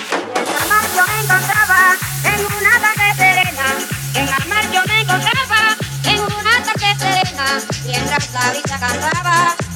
En la mar yo me encontraba en una taquet serena, en la mar yo me encontraba, en una taquet serena, mientras la vista cansada.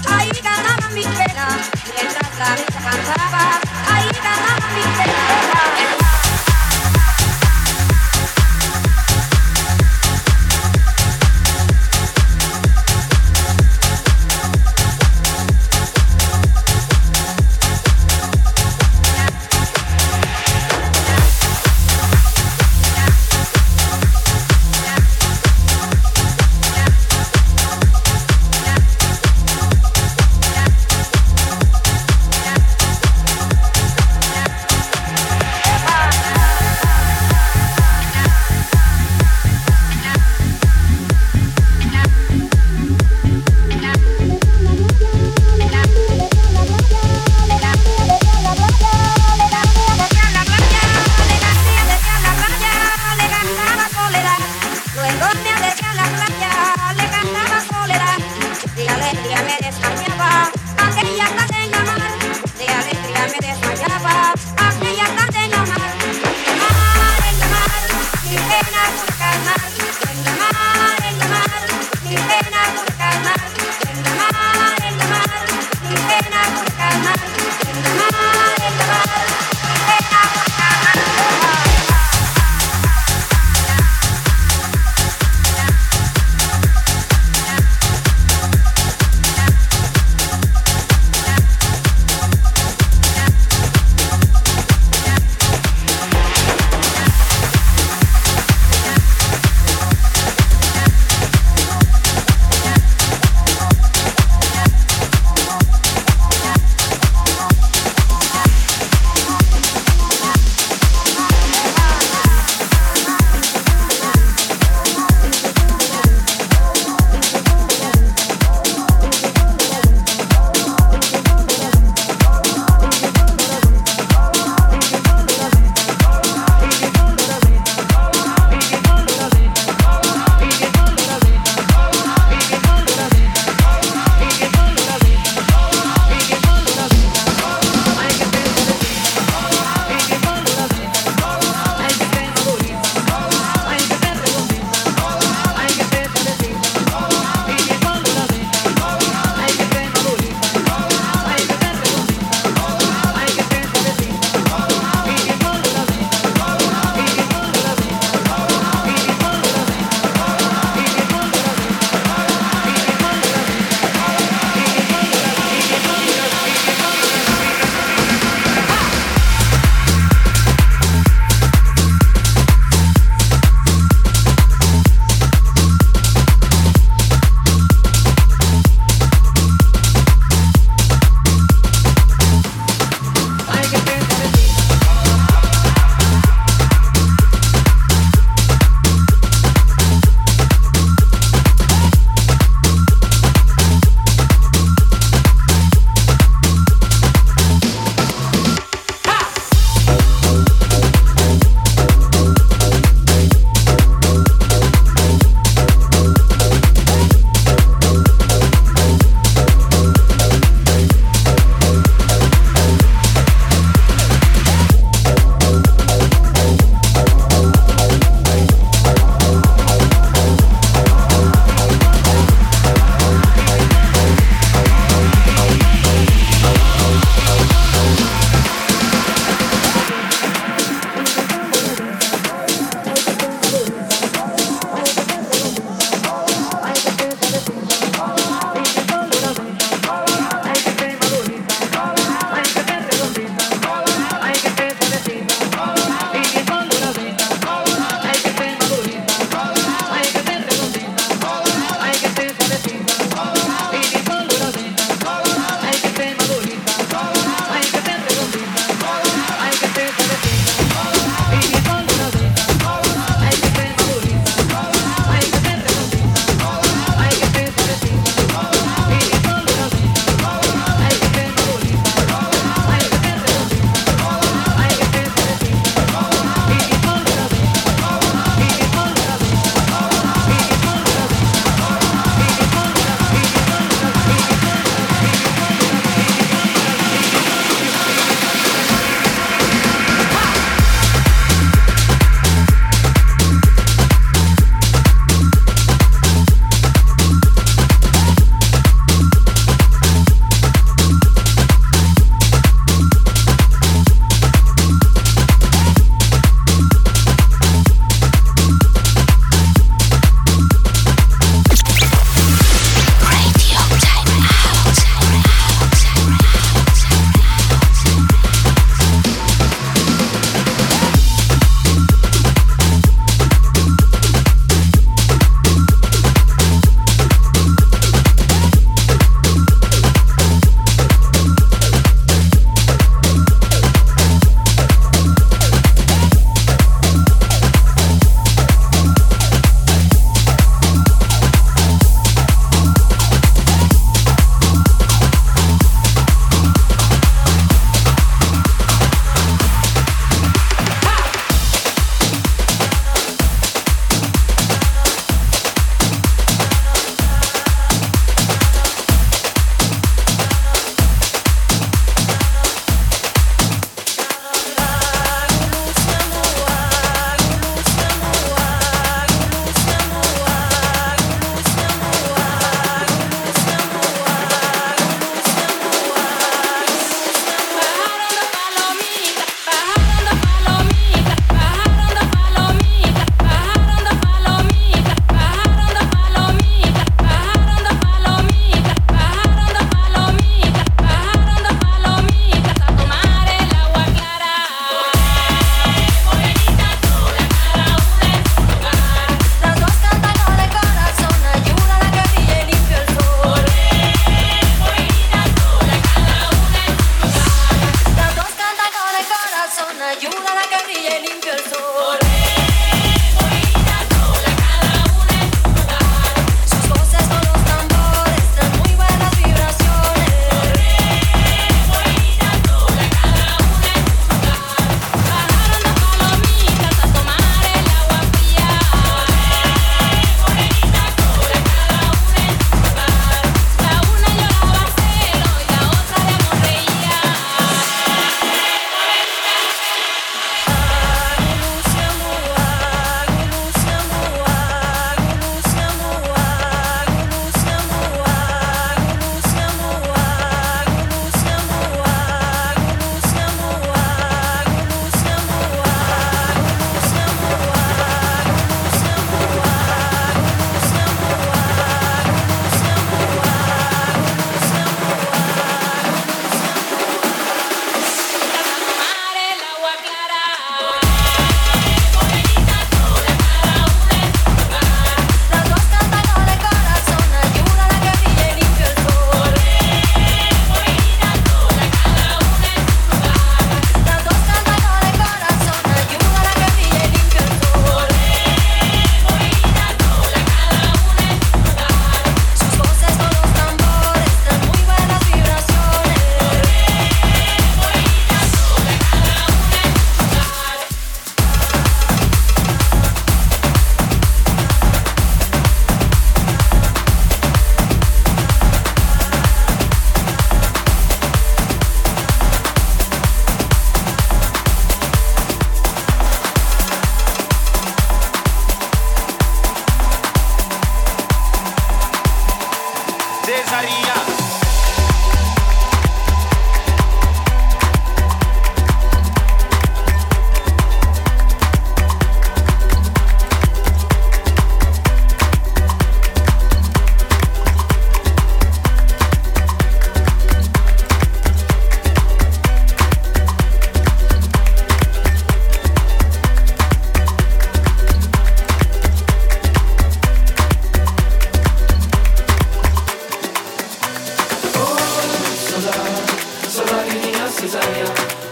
Cesarea,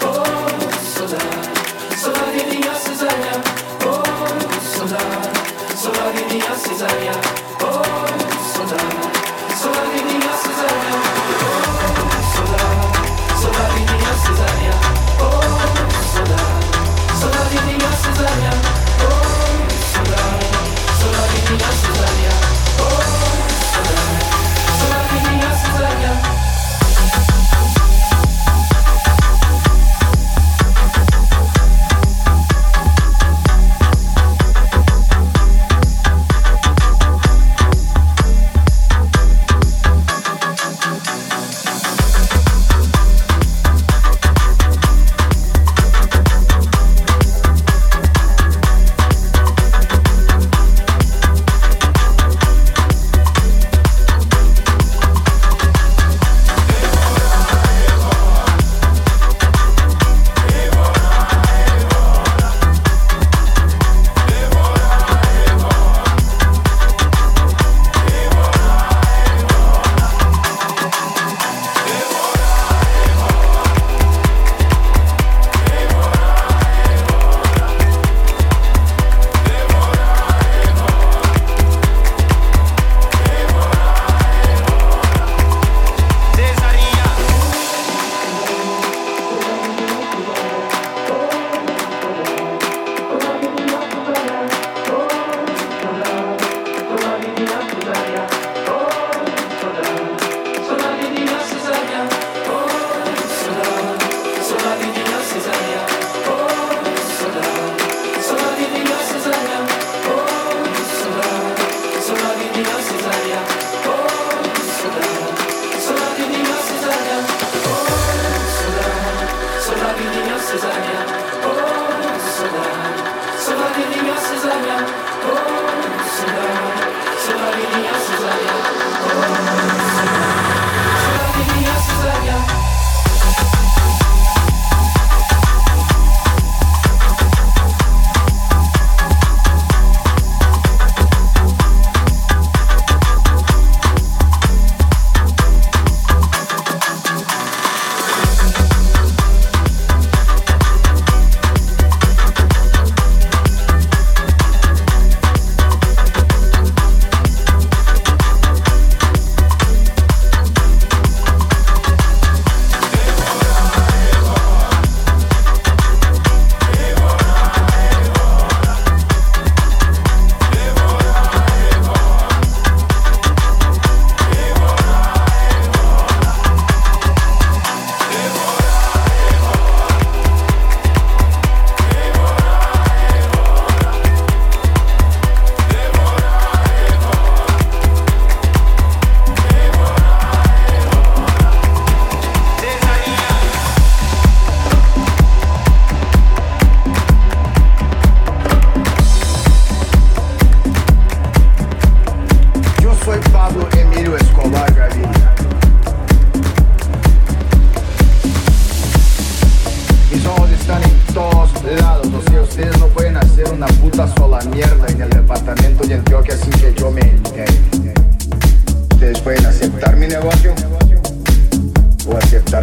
oh Cesarea, sola di mia Cesarea.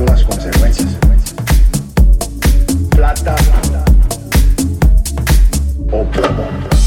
las consecuencias. Plata o plomo.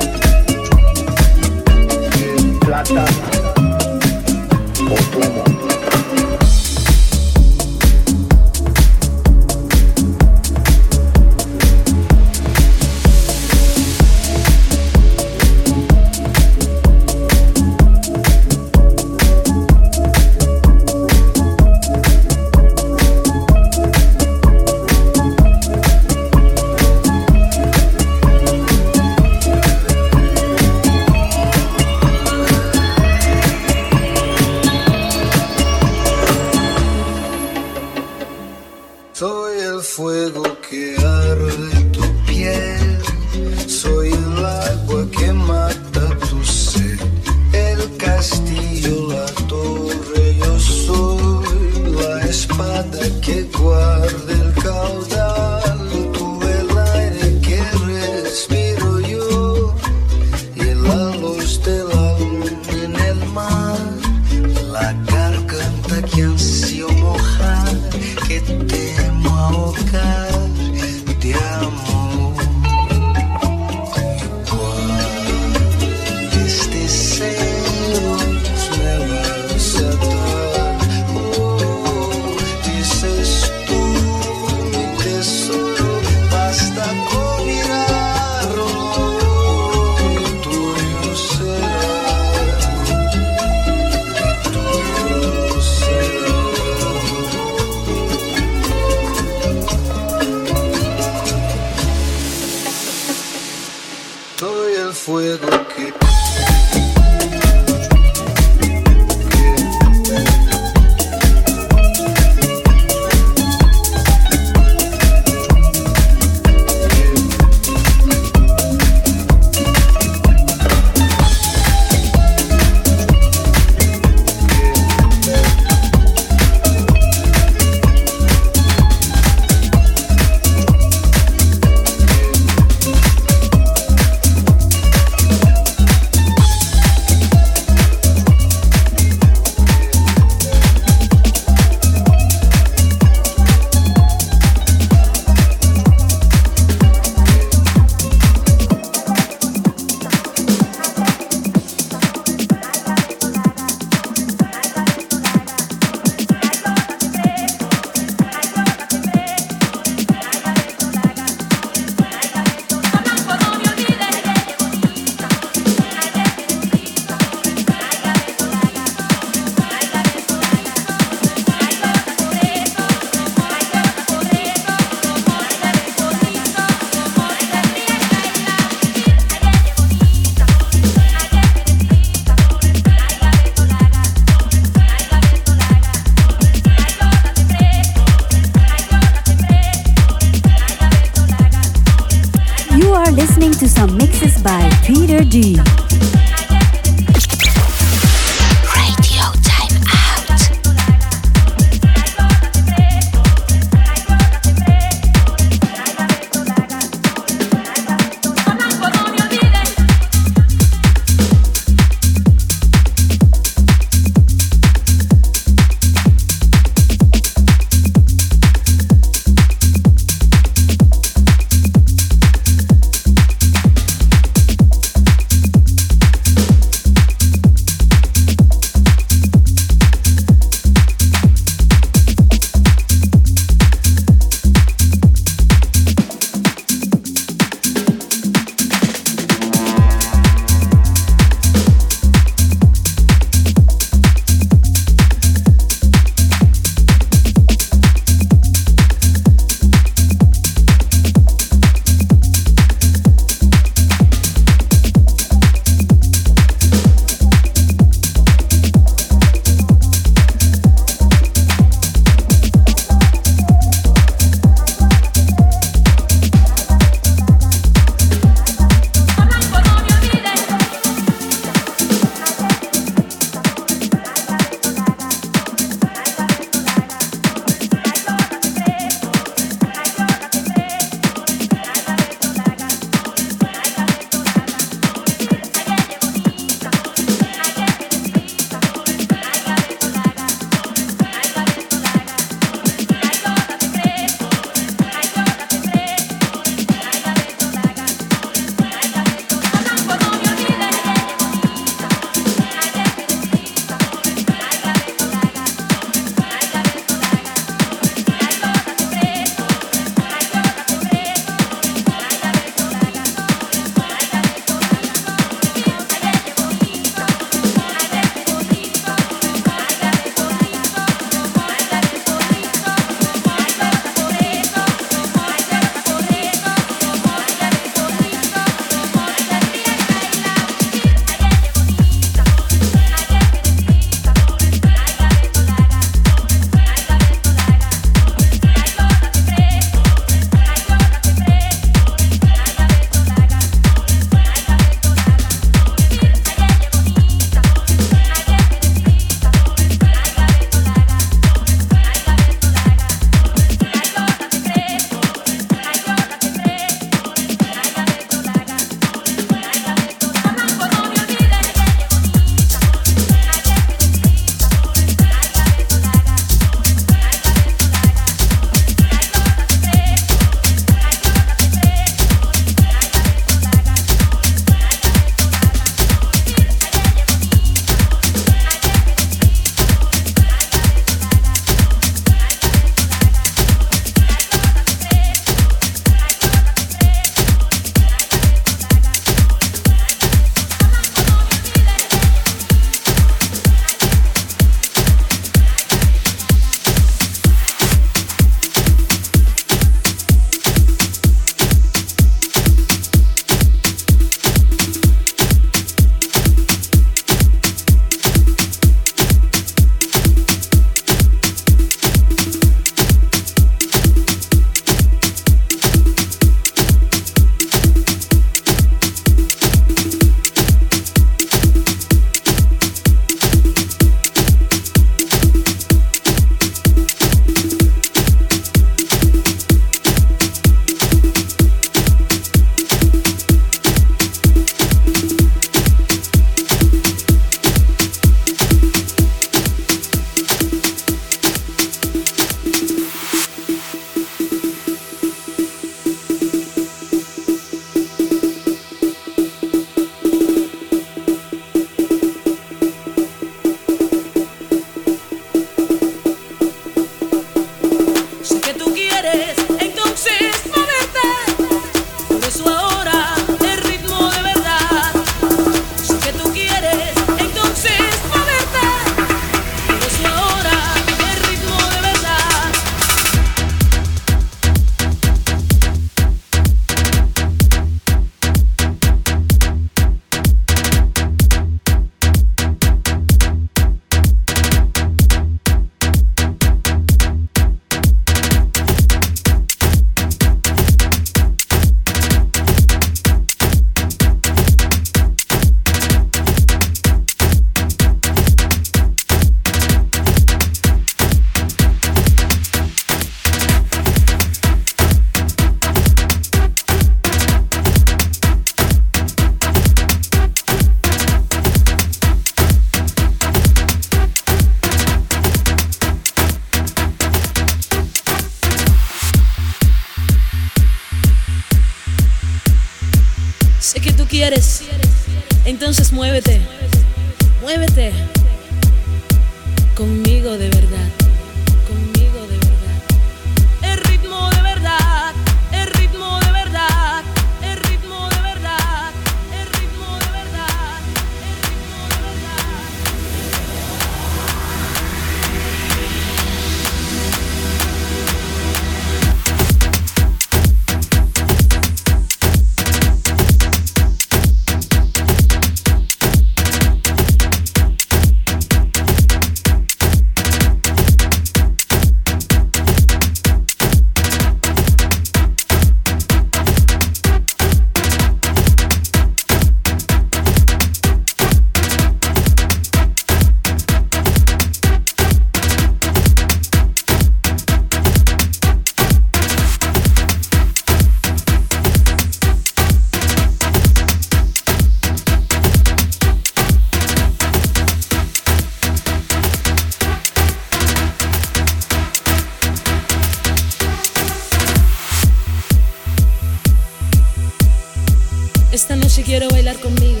Esta noche quiero bailar conmigo.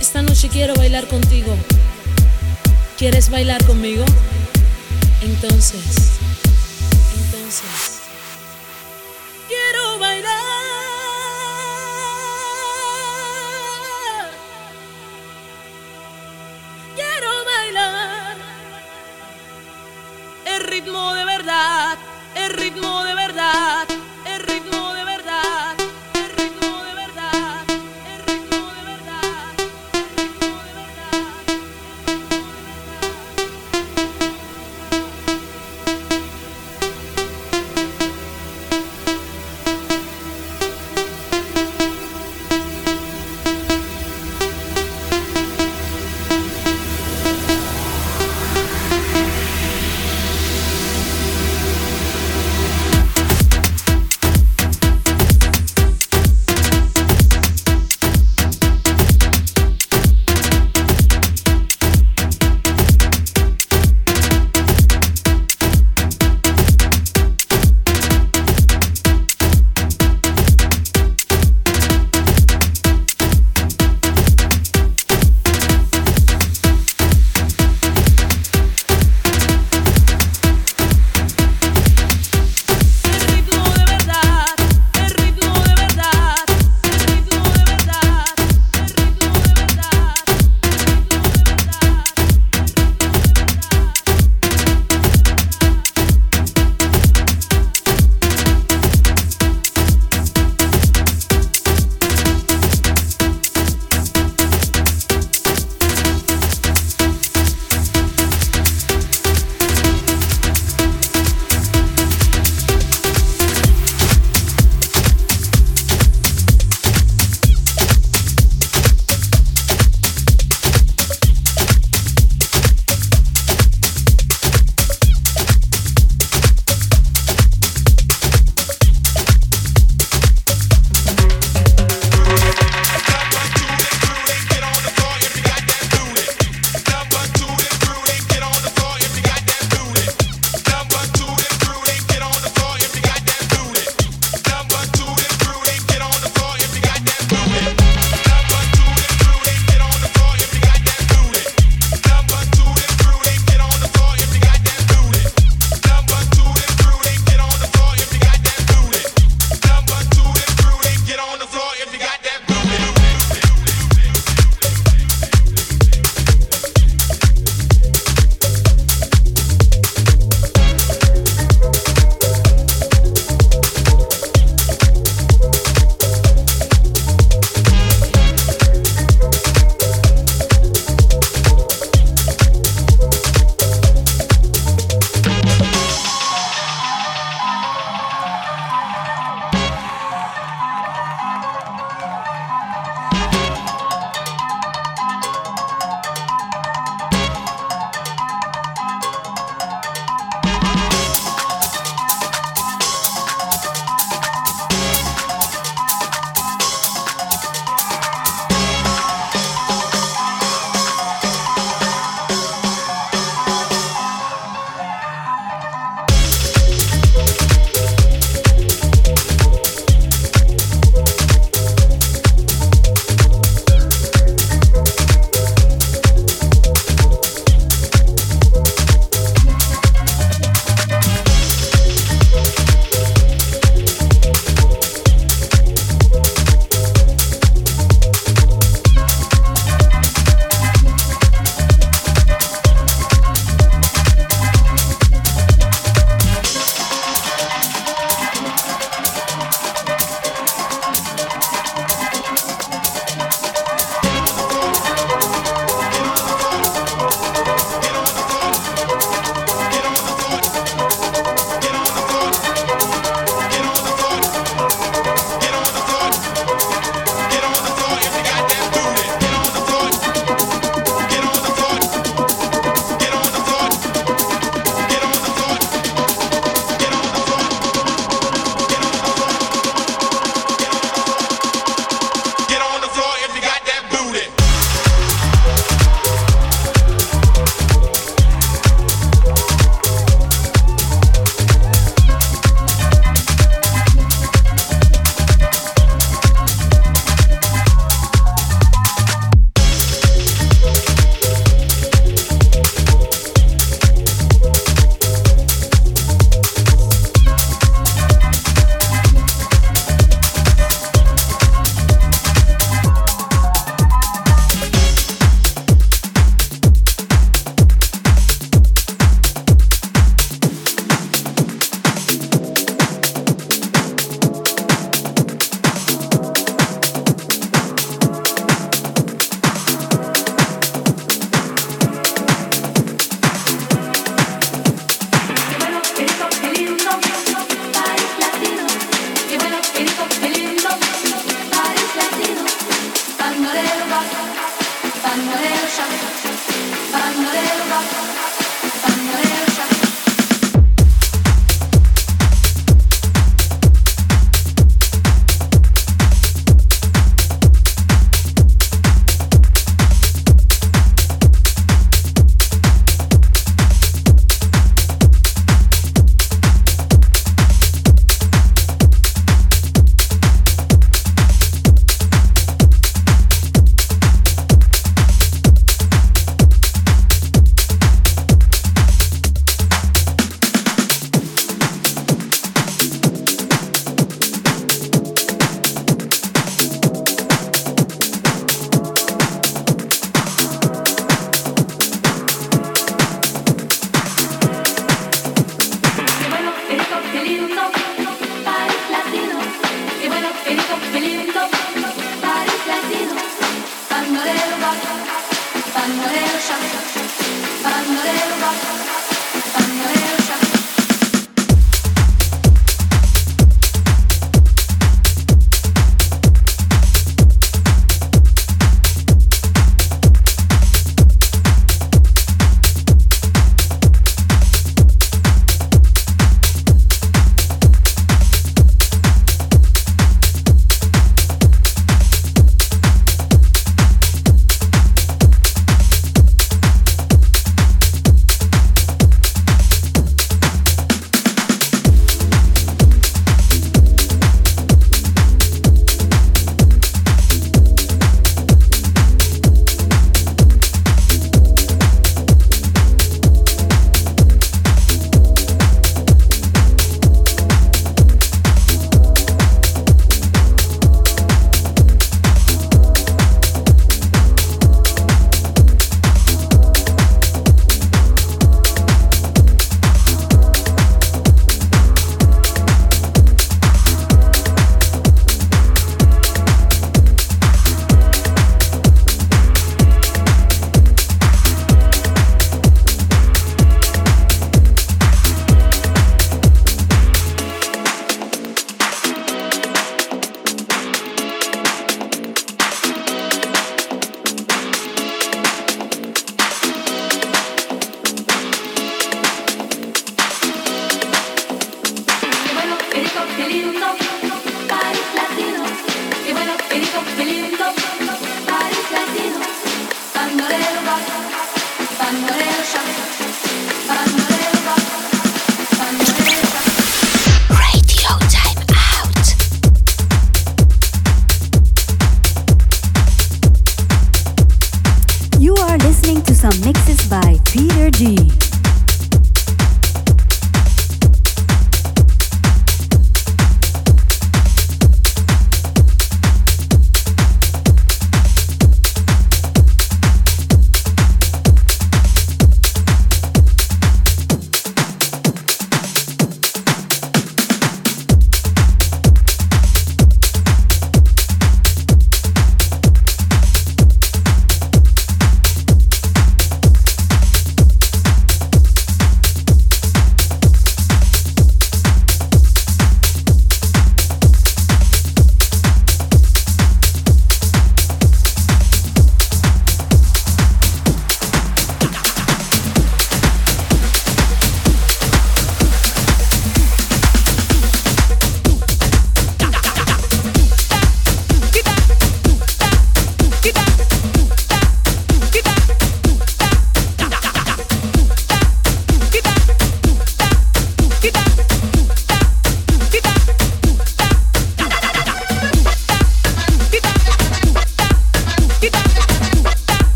Esta noche quiero bailar contigo. ¿Quieres bailar conmigo? Entonces, entonces. Quiero bailar. Quiero bailar. El ritmo de verdad, el ritmo de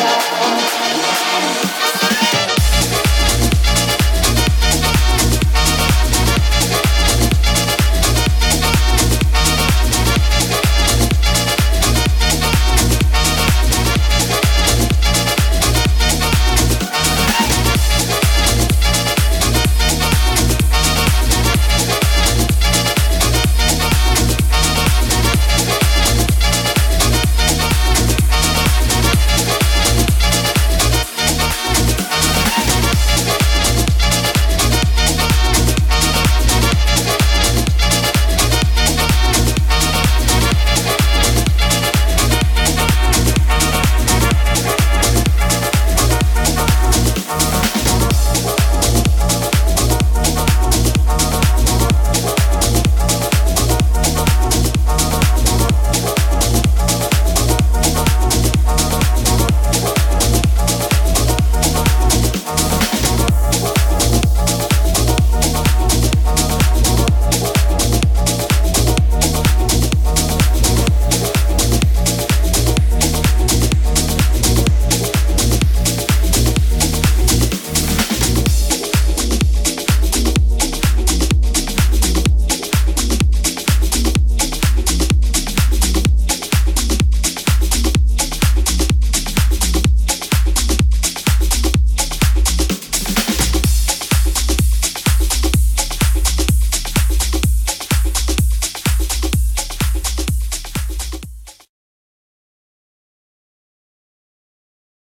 Yeah.